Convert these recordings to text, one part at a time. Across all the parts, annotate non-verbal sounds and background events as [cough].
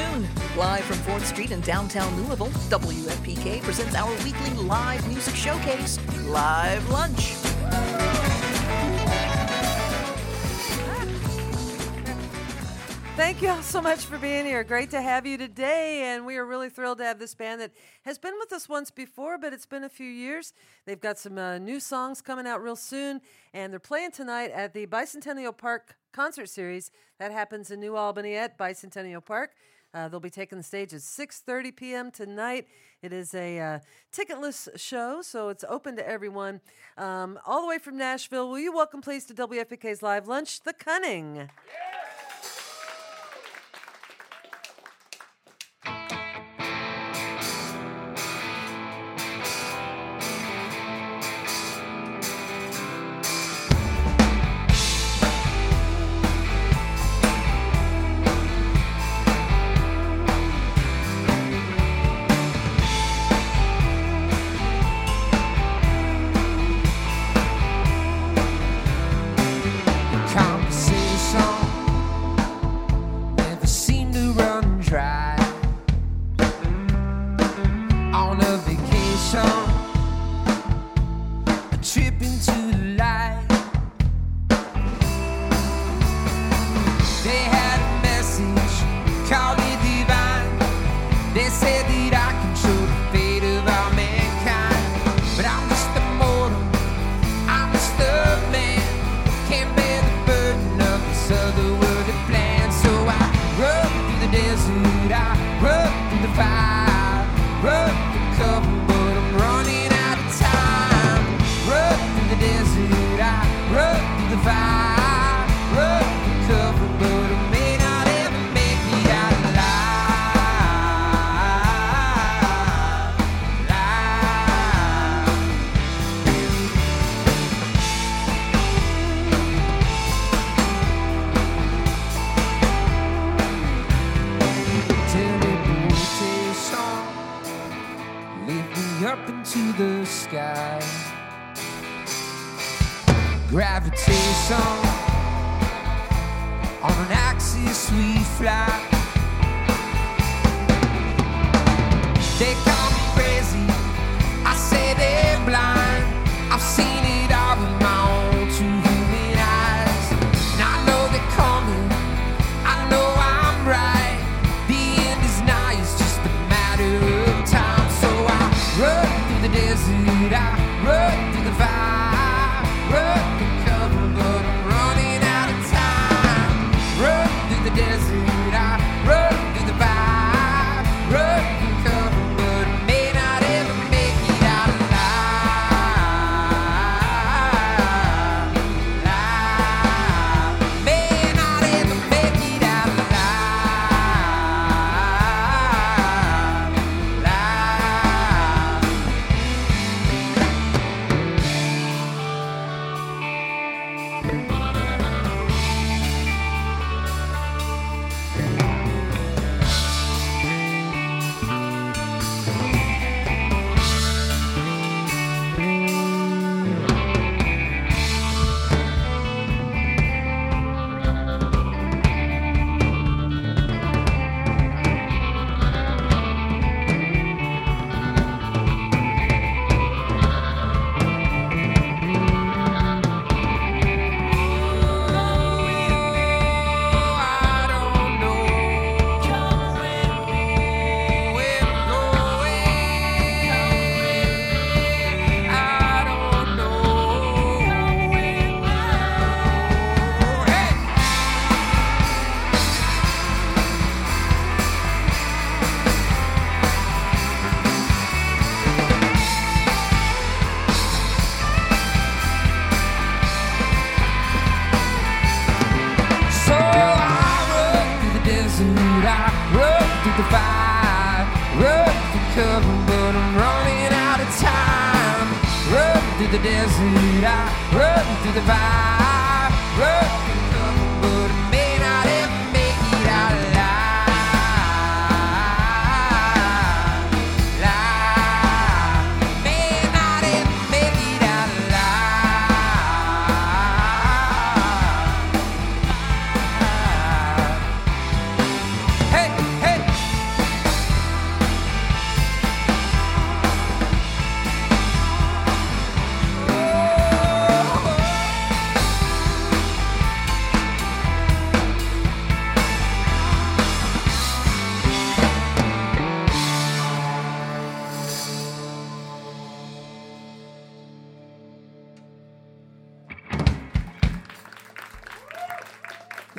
afternoon. Live from 4th Street in downtown Louisville, WFPK presents our weekly live music showcase, Live Lunch. Thank you all so much for being here. Great to have you today. And we are really thrilled to have this band that has been with us once before, but it's been a few years. They've got some uh, new songs coming out real soon, and they're playing tonight at the Bicentennial Park concert series. That happens in New Albany at Bicentennial Park. Uh, they'll be taking the stage at 6:30 p.m. tonight. It is a uh, ticketless show, so it's open to everyone. Um, all the way from Nashville, will you welcome, please, to WFPK's Live Lunch, The Cunning. Yeah.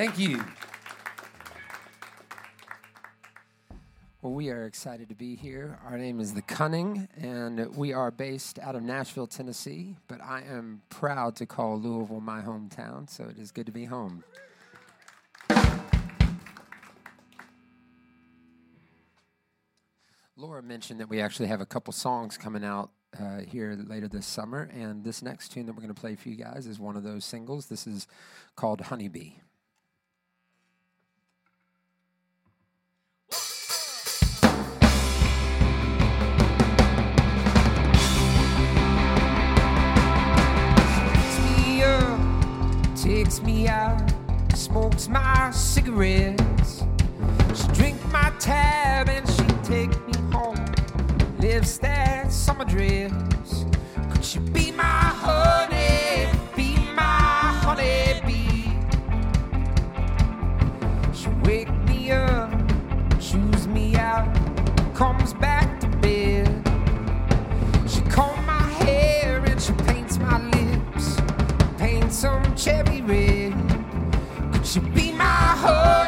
Thank you. Well, we are excited to be here. Our name is The Cunning, and we are based out of Nashville, Tennessee. But I am proud to call Louisville my hometown, so it is good to be home. Laura mentioned that we actually have a couple songs coming out uh, here later this summer, and this next tune that we're going to play for you guys is one of those singles. This is called Honeybee. Takes me out, smokes my cigarettes. She drink my tab and she take me home. Lives that summer dress. Could she be my honey? Be my honey bee? She wake me up, chews me out, comes back to bed. Be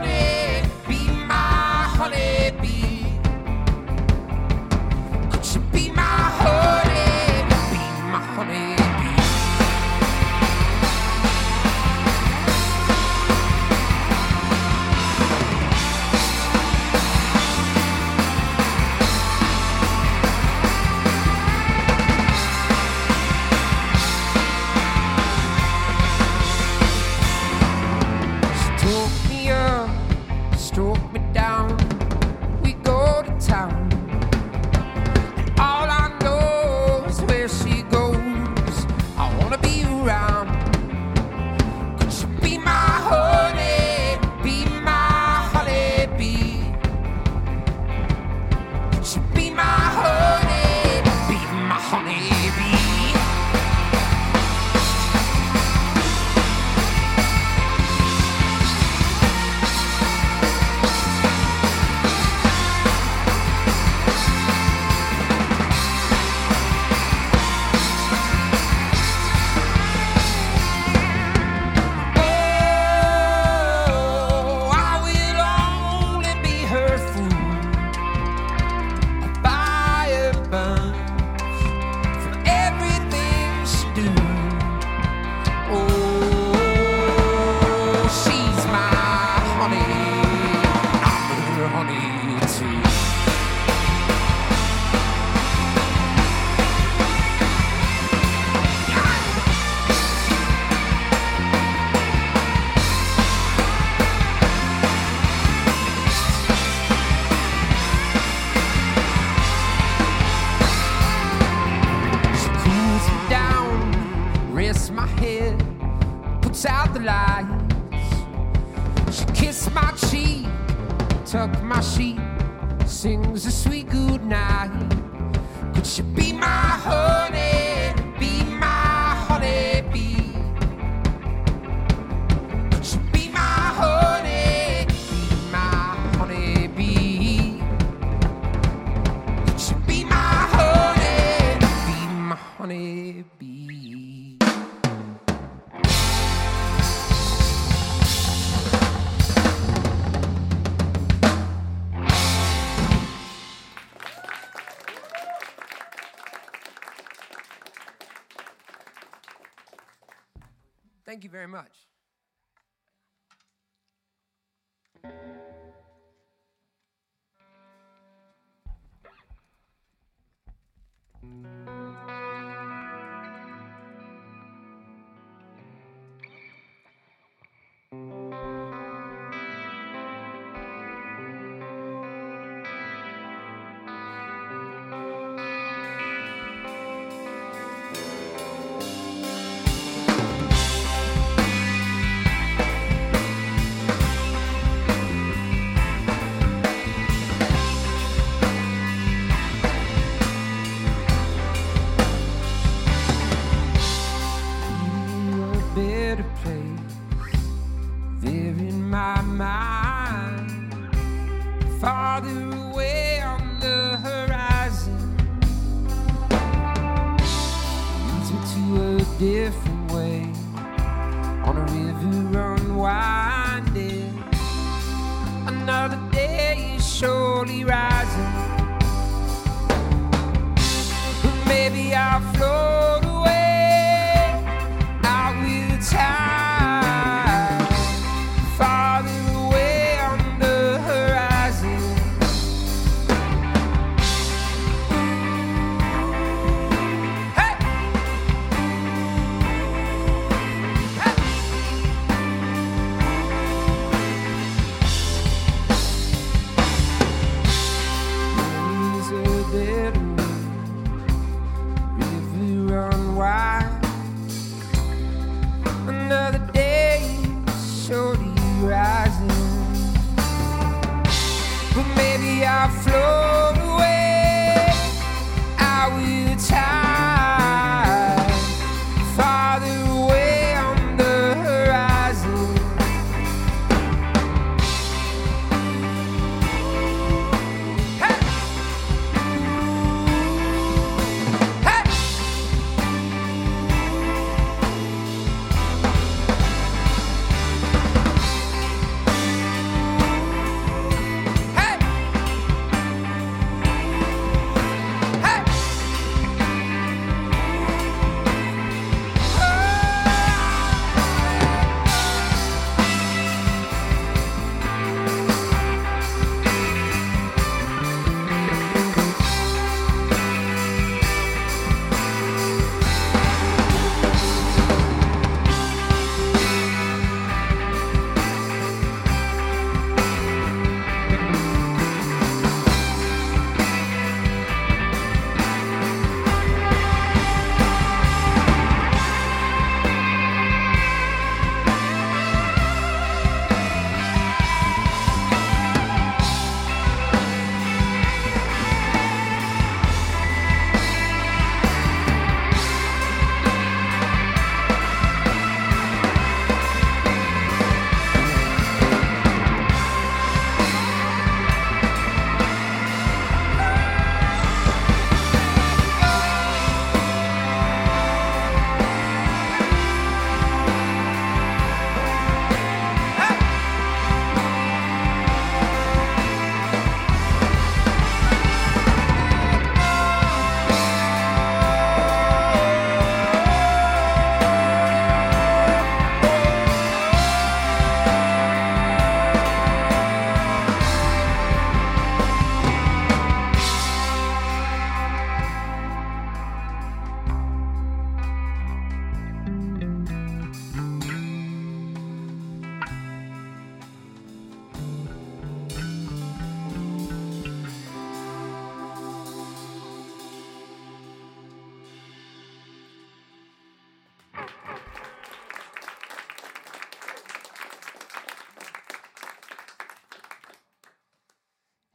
very much.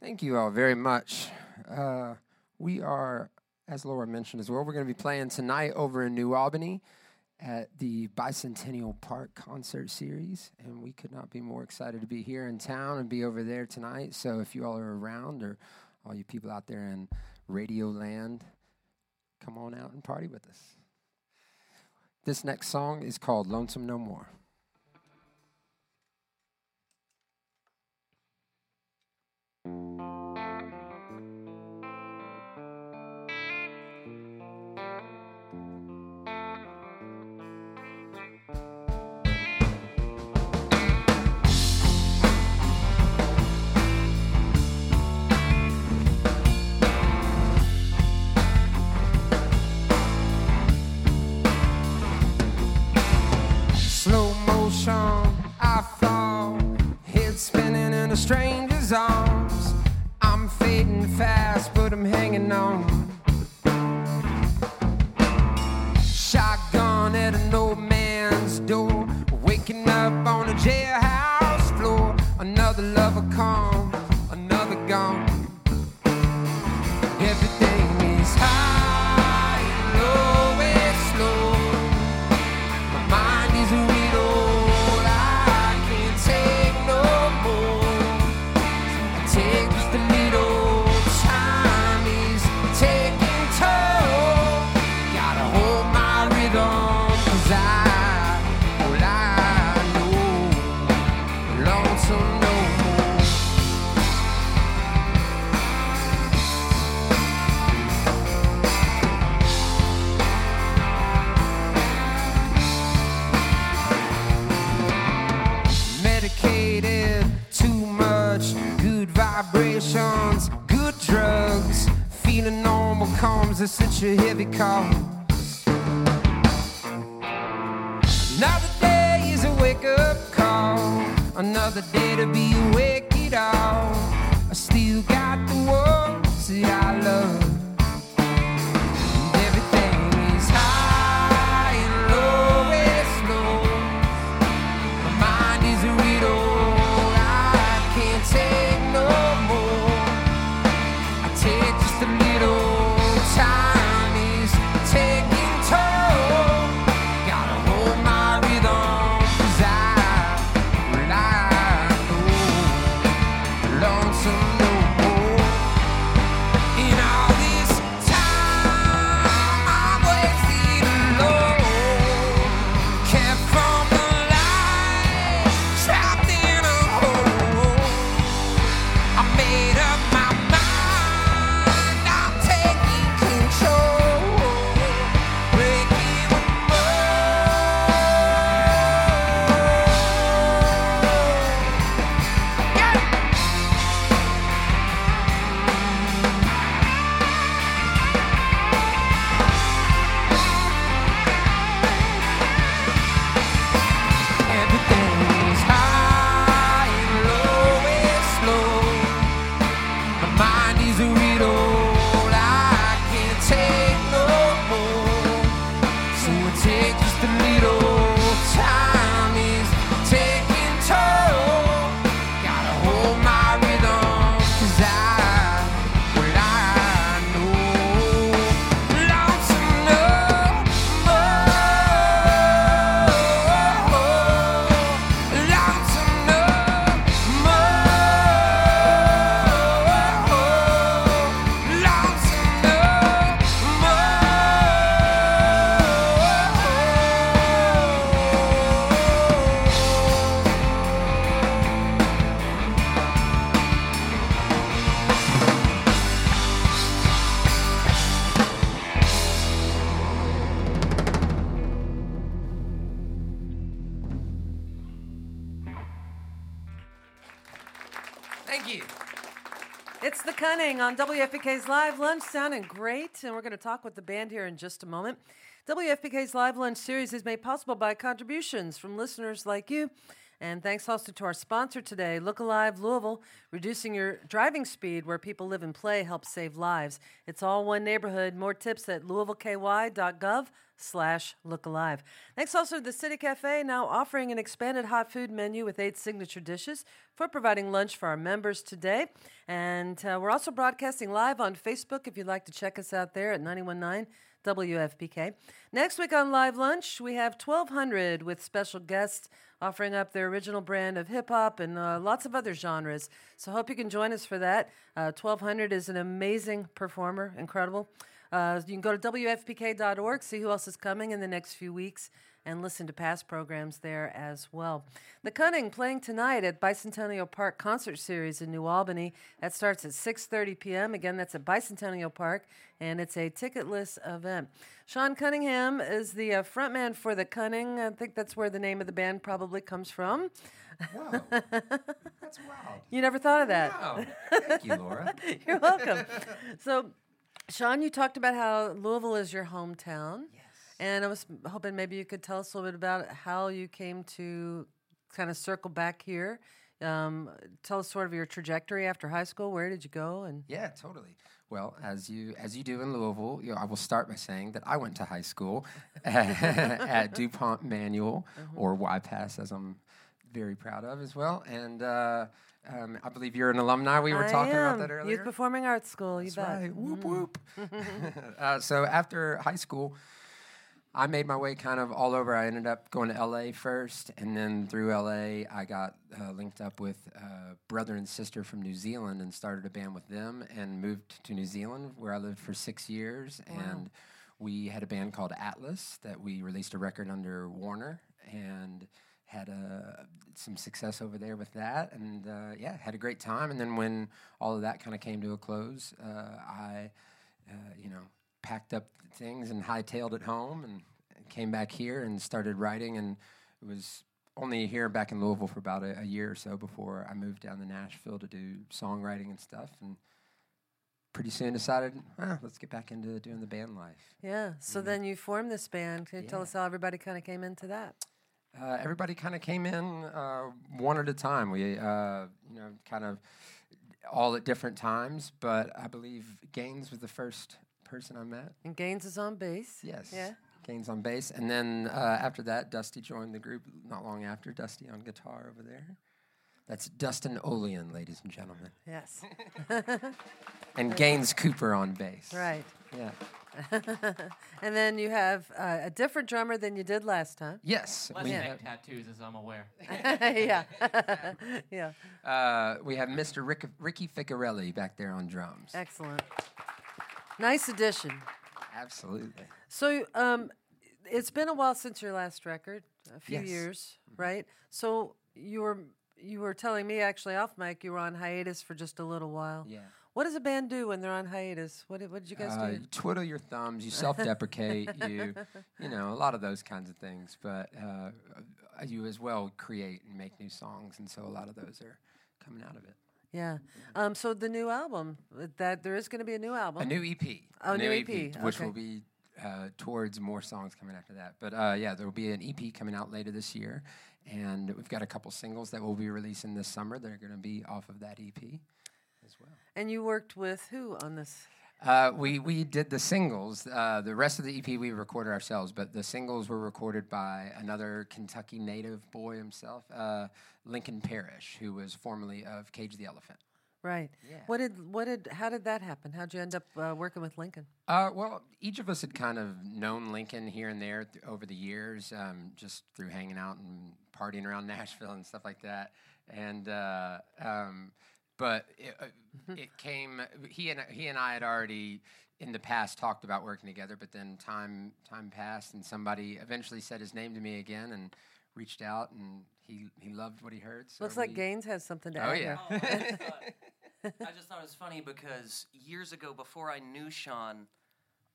Thank you all very much. Uh, we are, as Laura mentioned as well, we're going to be playing tonight over in New Albany at the Bicentennial Park concert series, and we could not be more excited to be here in town and be over there tonight. So if you all are around, or all you people out there in Radio Land, come on out and party with us. This next song is called Lonesome No More. In a stranger's arms. I'm fading fast, but I'm hanging on. Shotgun at an old man's door, waking up on a jailhouse floor. Another lover come, a The on WFPK's Live Lunch, sounding great. And we're going to talk with the band here in just a moment. WFPK's Live Lunch series is made possible by contributions from listeners like you. And thanks also to our sponsor today, Look Alive Louisville, reducing your driving speed where people live and play helps save lives. It's all one neighborhood. More tips at louisvilleky.gov slash look alive. Thanks also to the City Cafe, now offering an expanded hot food menu with eight signature dishes for providing lunch for our members today. And uh, we're also broadcasting live on Facebook if you'd like to check us out there at 919 WFPK. Next week on Live Lunch, we have 1200 with special guests offering up their original brand of hip hop and uh, lots of other genres. So, hope you can join us for that. Uh, 1200 is an amazing performer, incredible. Uh, you can go to WFPK.org, see who else is coming in the next few weeks, and listen to past programs there as well. The Cunning playing tonight at Bicentennial Park Concert Series in New Albany. That starts at 6:30 p.m. Again, that's at Bicentennial Park, and it's a ticketless event. Sean Cunningham is the uh, frontman for The Cunning. I think that's where the name of the band probably comes from. Wow. [laughs] That's wild. You never thought of that. Wow. Thank you, Laura. [laughs] You're welcome. so, Sean, you talked about how Louisville is your hometown. Yes. And I was hoping maybe you could tell us a little bit about how you came to kind of circle back here. Um, tell us sort of your trajectory after high school. Where did you go? And Yeah, totally. Well, as you as you do in Louisville, you know, I will start by saying that I went to high school [laughs] at DuPont Manual or YPAS, as I'm very proud of as well. And uh, um, I believe you're an alumni. We were I talking am. about that earlier. Youth Performing Arts School. You That's bet. right. Whoop whoop. [laughs] uh, so after high school, I made my way kind of all over. I ended up going to LA first, and then through LA, I got uh, linked up with uh, brother and sister from New Zealand and started a band with them, and moved to New Zealand where I lived for six years. And we had a band called Atlas that we released a record under Warner, and had uh, some success over there with that, and uh, yeah, had a great time. And then when all of that kind of came to a close, uh, I, uh, you know, packed up things and hightailed it home, and came back here and started writing. And it was only here back in Louisville for about a, a year or so before I moved down to Nashville to do songwriting and stuff. And pretty soon decided, ah, let's get back into doing the band life. Yeah. So then you formed this band. Can you tell us how everybody kind of came into that? Uh, everybody kind of came in uh, one at a time. We, uh, you know, kind of all at different times, but I believe Gaines was the first person I met. And Gaines is on bass. Yes. Yeah. Gaines on bass. And then uh, after that, Dusty joined the group not long after. Dusty on guitar over there. That's Dustin Olean, ladies and gentlemen. Yes. [laughs] And Gaines Cooper on bass. right. Yeah. [laughs] And then you have uh, a different drummer than you did last time. Yes. Less we Yeah. neck tattoos, as I'm aware. [laughs] yeah. yeah. Uh, we have Mr. Rick, Ricky Ficarelli back there on drums. Excellent. Nice addition. Absolutely. So, um, it's been a while since your last record, a few Yes. years, right? So you were you were telling me actually off mic you were on hiatus for just a little while. Yeah. What does a band do when they're on hiatus? What did, what did you guys Uh, do? you twiddle your thumbs, you self-deprecate, you, [laughs] you know, a lot of those kinds of things. But uh, you as well create and make new songs, and so a lot of those are coming out of it. Yeah. Um, so the new album that there is going to be a new album. A new EP. Oh, a new EP, which okay. will be uh, towards more songs coming after that. But uh, yeah, there will be an EP coming out later this year, and we've got a couple singles that we'll be releasing this summer. That are going to be off of that EP as well. and you worked with who on this? Uh, we we did the singles. Uh, the rest of the EP we recorded ourselves, but the singles were recorded by another Kentucky native boy himself, uh, Lincoln Parish, who was formerly of Cage the Elephant. Right. Yeah. What did what did how did that happen? How'd you end up uh, working with Lincoln? Uh, well, each of us had kind of known Lincoln here and there th- over the years, um, just through hanging out and partying around [laughs] Nashville and stuff like that. And uh, um, but it, uh, it came. He and he and I had already in the past talked about working together, but then time time passed, and somebody eventually said his name to me again and reached out, and he he loved what he heard. So Looks like Gaines has something to Oh add. yeah. Oh, I, just thought, [laughs] I just thought it was funny because years ago, before I knew Sean,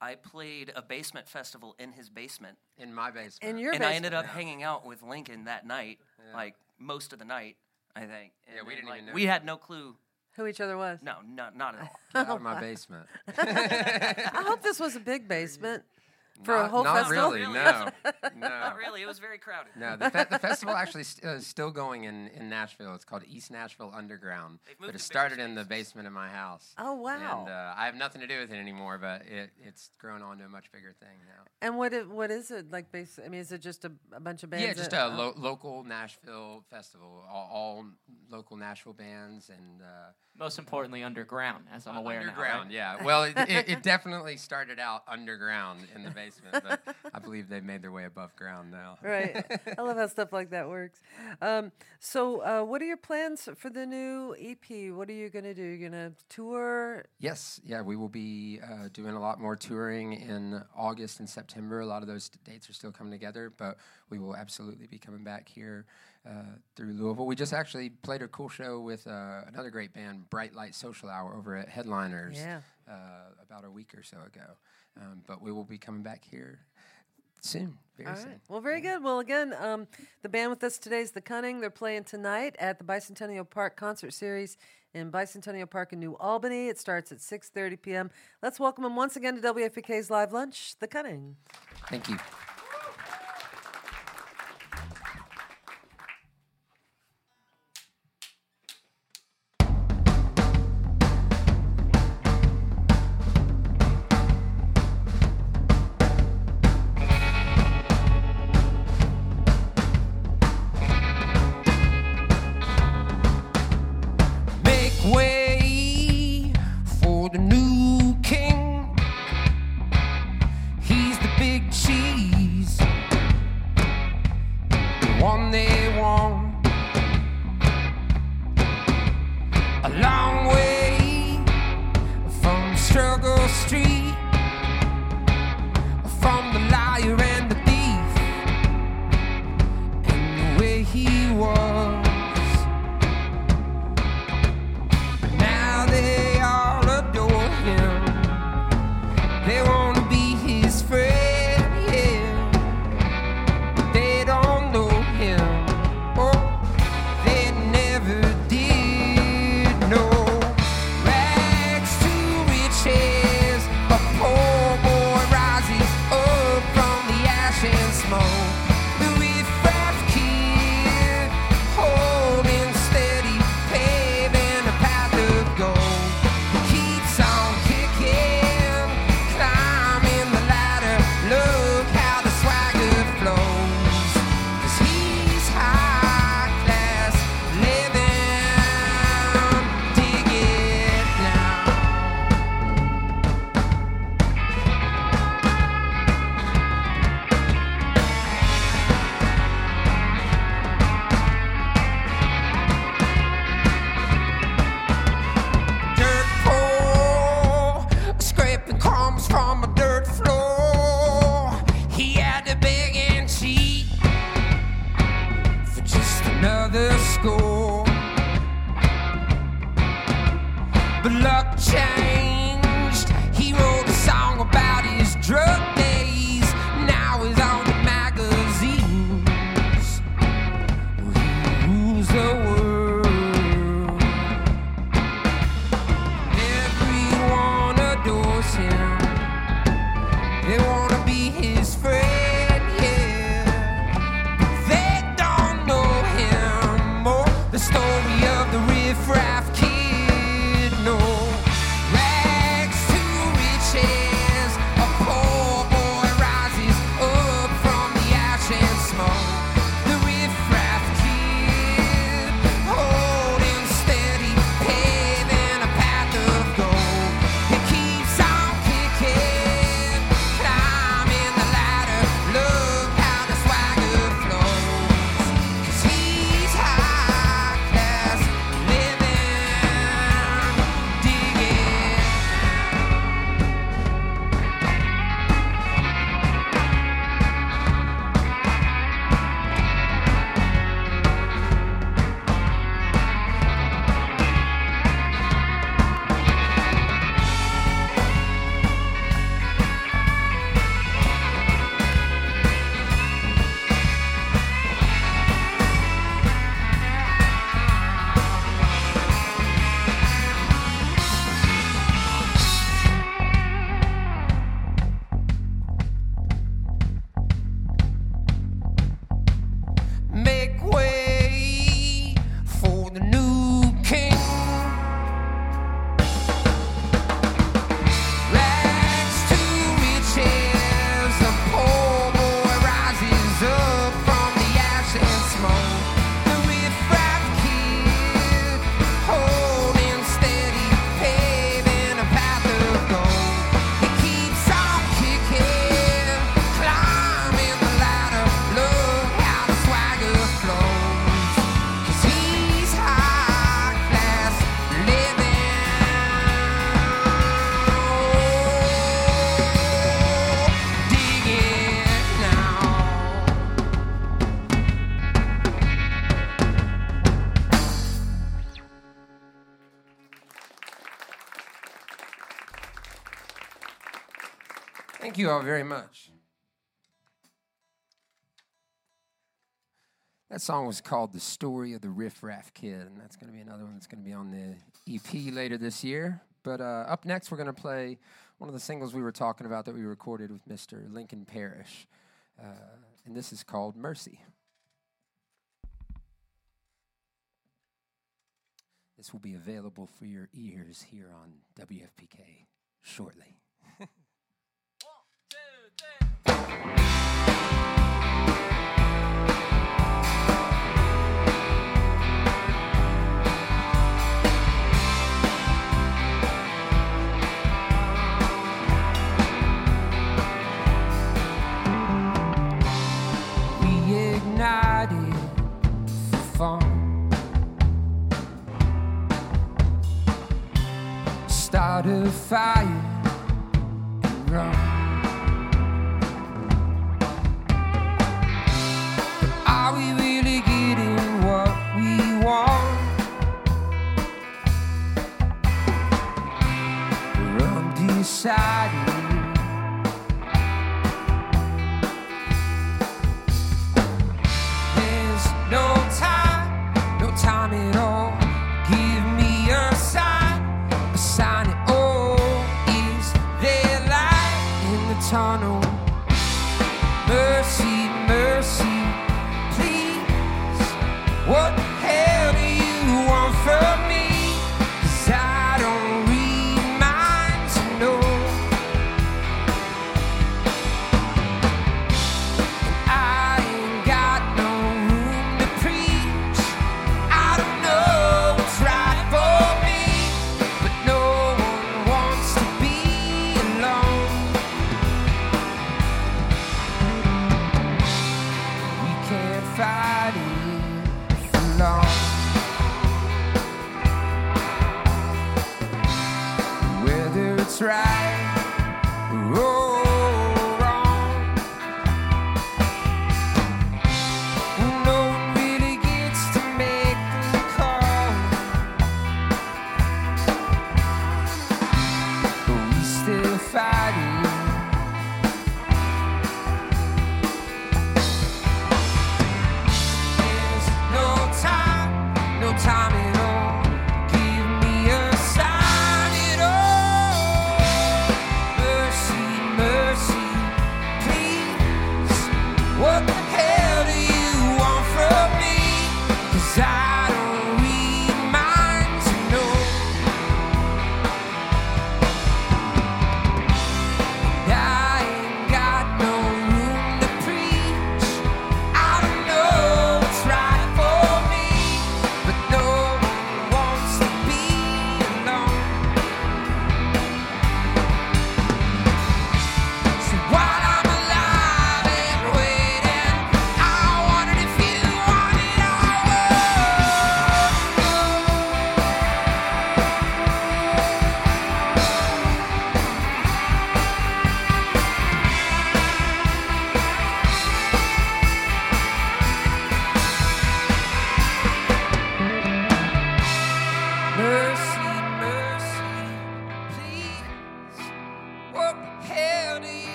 I played a basement festival in his basement, in my basement. In your and I ended up hanging out with Lincoln that night, like most of the night, I think. Yeah, we didn't like, even know We had no clue. Who each other was? No, not not at [laughs] all. Get out of my [laughs] basement. I hope this was a big basement [laughs] for a not, whole not festival. really. Really? No, [laughs] no. not really. It was very crowded. No, the, fe- the festival actually st- uh, is still going in, in Nashville. It's called East Nashville Underground, They've but it started in the basement of my house. Oh wow! And uh, I have nothing to do with it anymore, but it, it's grown on to a much bigger thing now. and what it, what is it like? Base, I mean, is it just a, a bunch of bands? yeah, just that- a lo- local Nashville festival, all, all local Nashville bands and uh, Most importantly, underground, as I'm aware underground. now. Yeah, well, it, it, it [laughs] definitely started out underground in the basement, but I believe they've made their way above ground now. right. I love how stuff like that works. Um, so, uh, what are your plans for the new EP? What are you going to do? You're going to tour? Yes, yeah, we will be uh, doing a lot more touring in August and September. A lot of those d- dates are still coming together, but we will absolutely be coming back here uh, through Louisville. We just actually played a cool show with uh, another great band, Bright Light Social Hour, over at Headliners Yeah. uh, about a week or so ago. Um, but we will be coming back here soon, very All soon. Well, very good. Well, again, um, the band with us today is The Cunning. They're playing tonight at the Bicentennial Park Concert Series in Bicentennial Park in New Albany. It starts at 6.30 p.m. Let's welcome them once again to WFPK's Live Lunch, The Cunning. Thank you. All very much. That song was called The Story of the Riff Raff Kid, and that's going to be another one that's going to be on the EP later this year. But uh, up next, we're going to play one of the singles we were talking about that we recorded with Mr. Lincoln Parish. Uh, and this is called Mercy. This will be available for your ears here on WFPK shortly. Start a fire and run. Undecided.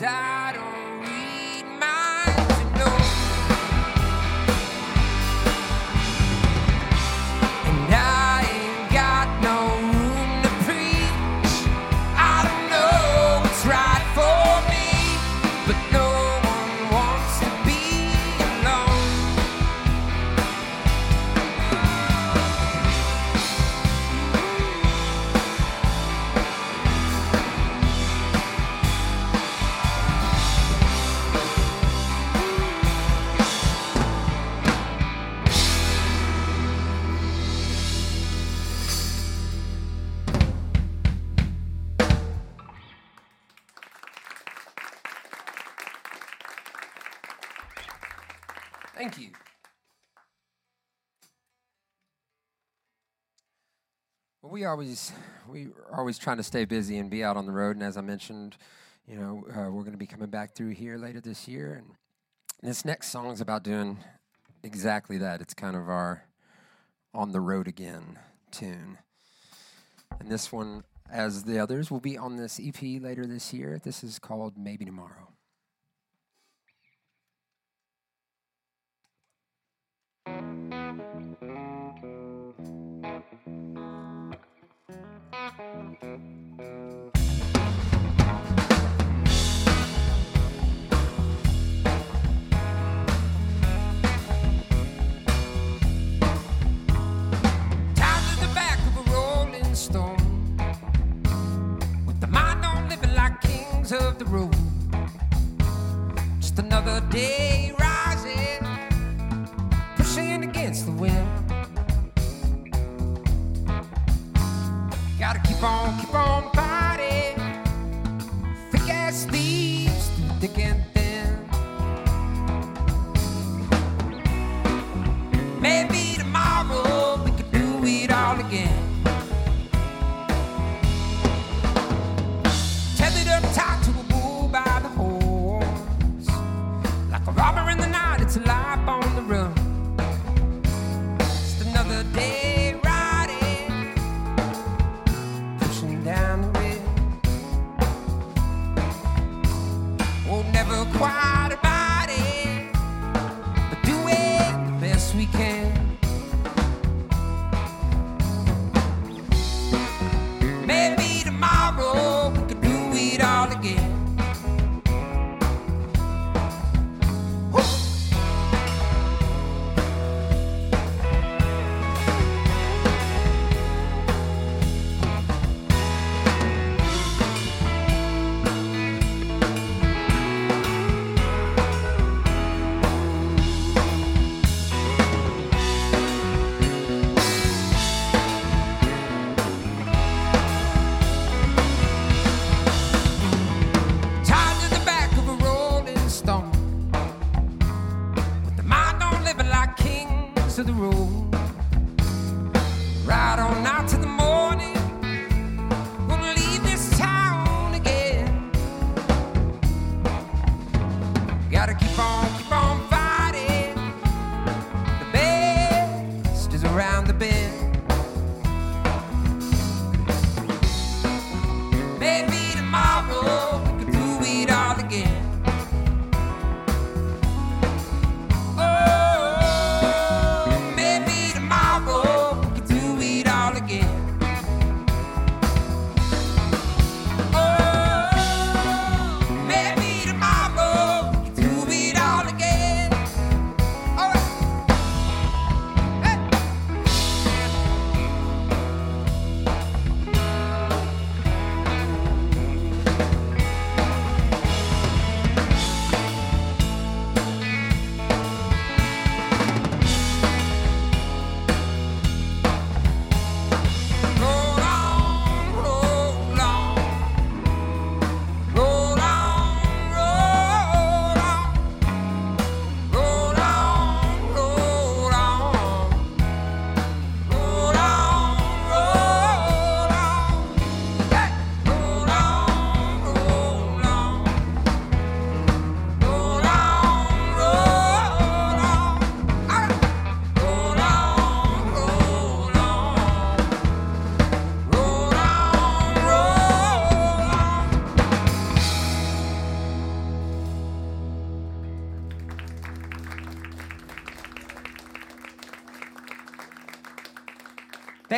'Cause we always we are always trying to stay busy and be out on the road. And as I mentioned, you know, uh, we're going to be coming back through here later this year. And this next song is about doing exactly that. It's kind of our on the road again tune. And this one, as the others, will be on this EP later this year. This is called Maybe Tomorrow.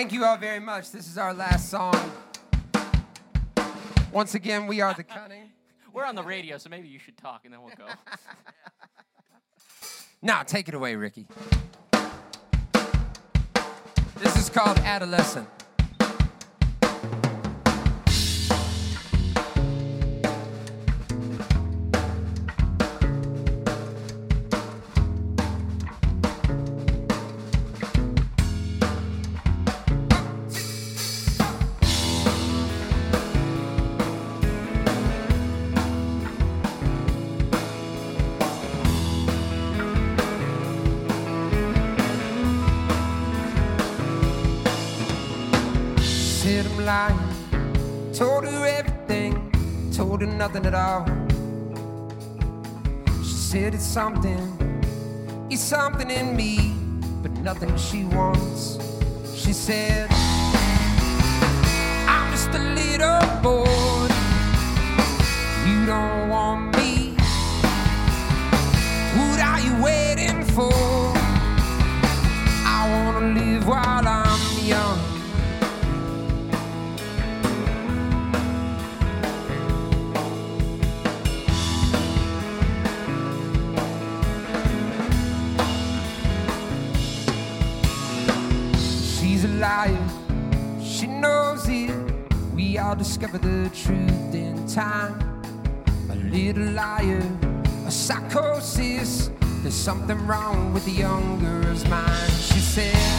Thank you all very much. This is our last song. Once again, we are the cunning. [laughs] We're on the radio, so maybe you should talk and then we'll go. [laughs] now, take it away, Ricky. This is called Adolescent. lying. Told her everything, told her nothing at all. She said it's something, it's something in me, but nothing she wants. She said, I'm just a little bored. You don't want me. What are you waiting for? I wanna live while I. discover the truth in time. A little liar, a psychosis. There's something wrong with the young girl's mind. She said,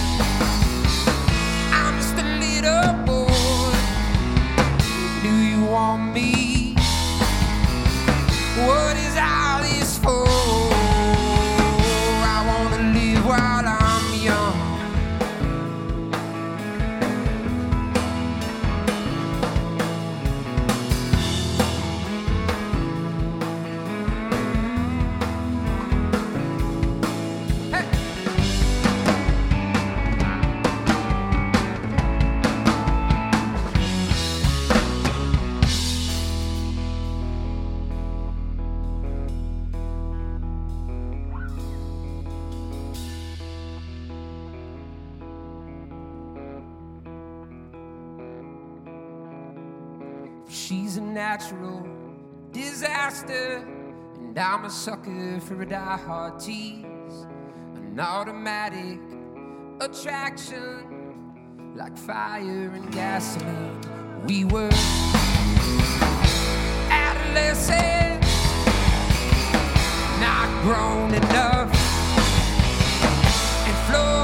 sucker for a die-hard tease. An automatic attraction, like fire and gasoline. We were adolescents, not grown enough, and fluorescent,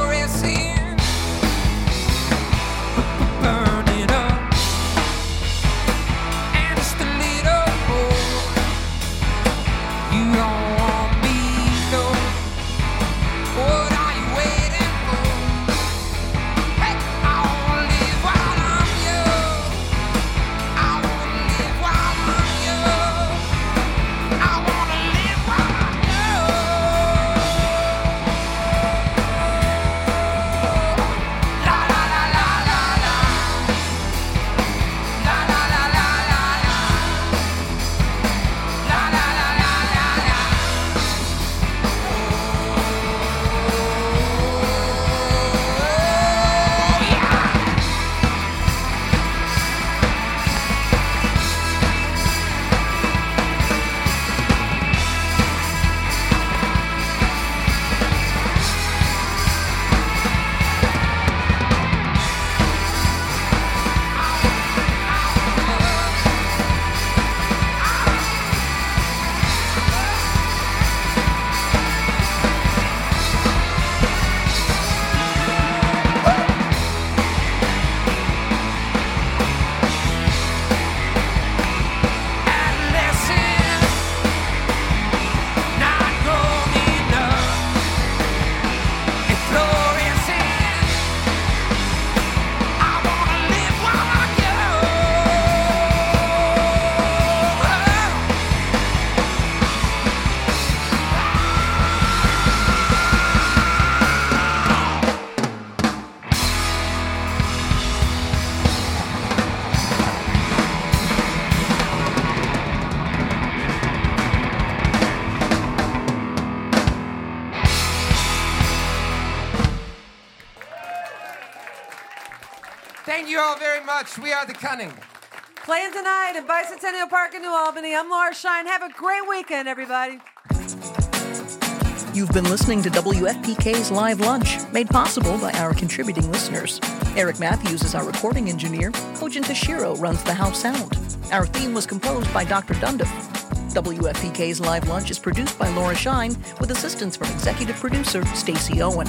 very. We are the cunning. Playing tonight at Bicentennial Park in New Albany. I'm Laura Shine. Have a great weekend, everybody. You've been listening to WFPK's Live Lunch, made possible by our contributing listeners. Eric Matthews is our recording engineer. Kojin Tashiro runs the house sound. Our theme was composed by Dr. Dundiff. WFPK's Live Lunch is produced by Laura Shine with assistance from executive producer Stacy Owen.